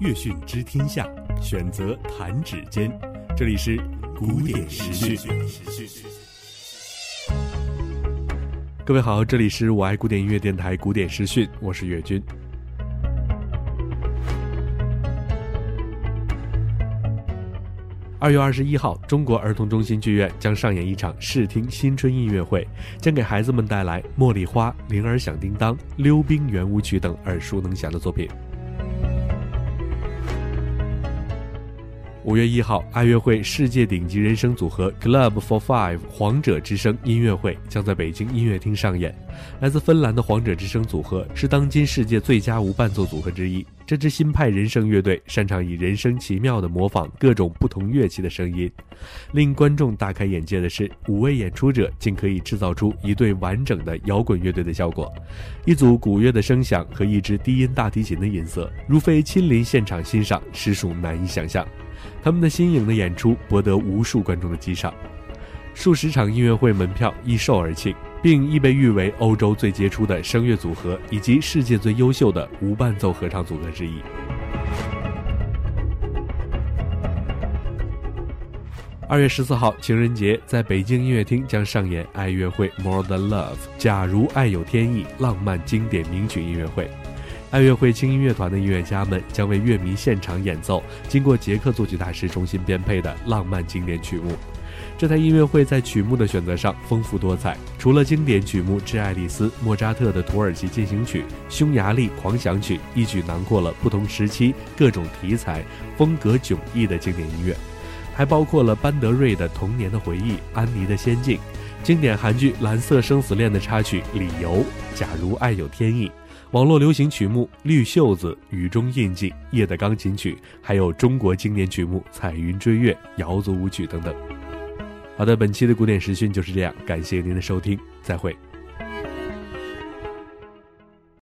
乐讯知天下，选择弹指间。这里是古典时讯。各位好，这里是我爱古典音乐电台古典时讯，我是岳军。二月二十一号，中国儿童中心剧院将上演一场视听新春音乐会，将给孩子们带来《茉莉花》《铃儿响叮当》《溜冰圆舞曲》等耳熟能详的作品。五月一号，爱乐会世界顶级人声组合 Club for Five 皇者之声音乐会将在北京音乐厅上演。来自芬兰的皇者之声组合是当今世界最佳无伴奏组合之一。这支新派人声乐队擅长以人声奇妙地模仿各种不同乐器的声音。令观众大开眼界的是，五位演出者竟可以制造出一对完整的摇滚乐队的效果。一组鼓乐的声响和一支低音大提琴的音色，如非亲临现场欣赏，实属难以想象。他们的新颖的演出博得无数观众的激赏，数十场音乐会门票一售而罄，并亦被誉为欧洲最杰出的声乐组合以及世界最优秀的无伴奏合唱组合之一。二月十四号情人节，在北京音乐厅将上演爱乐会 More Than Love，假如爱有天意，浪漫经典名曲音乐会。爱乐会轻音乐团的音乐家们将为乐迷现场演奏经过捷克作曲大师重新编配的浪漫经典曲目。这台音乐会在曲目的选择上丰富多彩，除了经典曲目《致爱丽丝》、莫扎特的《土耳其进行曲》、《匈牙利狂想曲》，一举囊括了不同时期、各种题材、风格迥异的经典音乐，还包括了班德瑞的《童年的回忆》、安妮的《仙境》、经典韩剧《蓝色生死恋》的插曲《理由》、《假如爱有天意》。网络流行曲目《绿袖子》《雨中印记》《夜的钢琴曲》，还有中国经典曲目《彩云追月》《瑶族舞曲》等等。好的，本期的古典时讯就是这样，感谢您的收听，再会。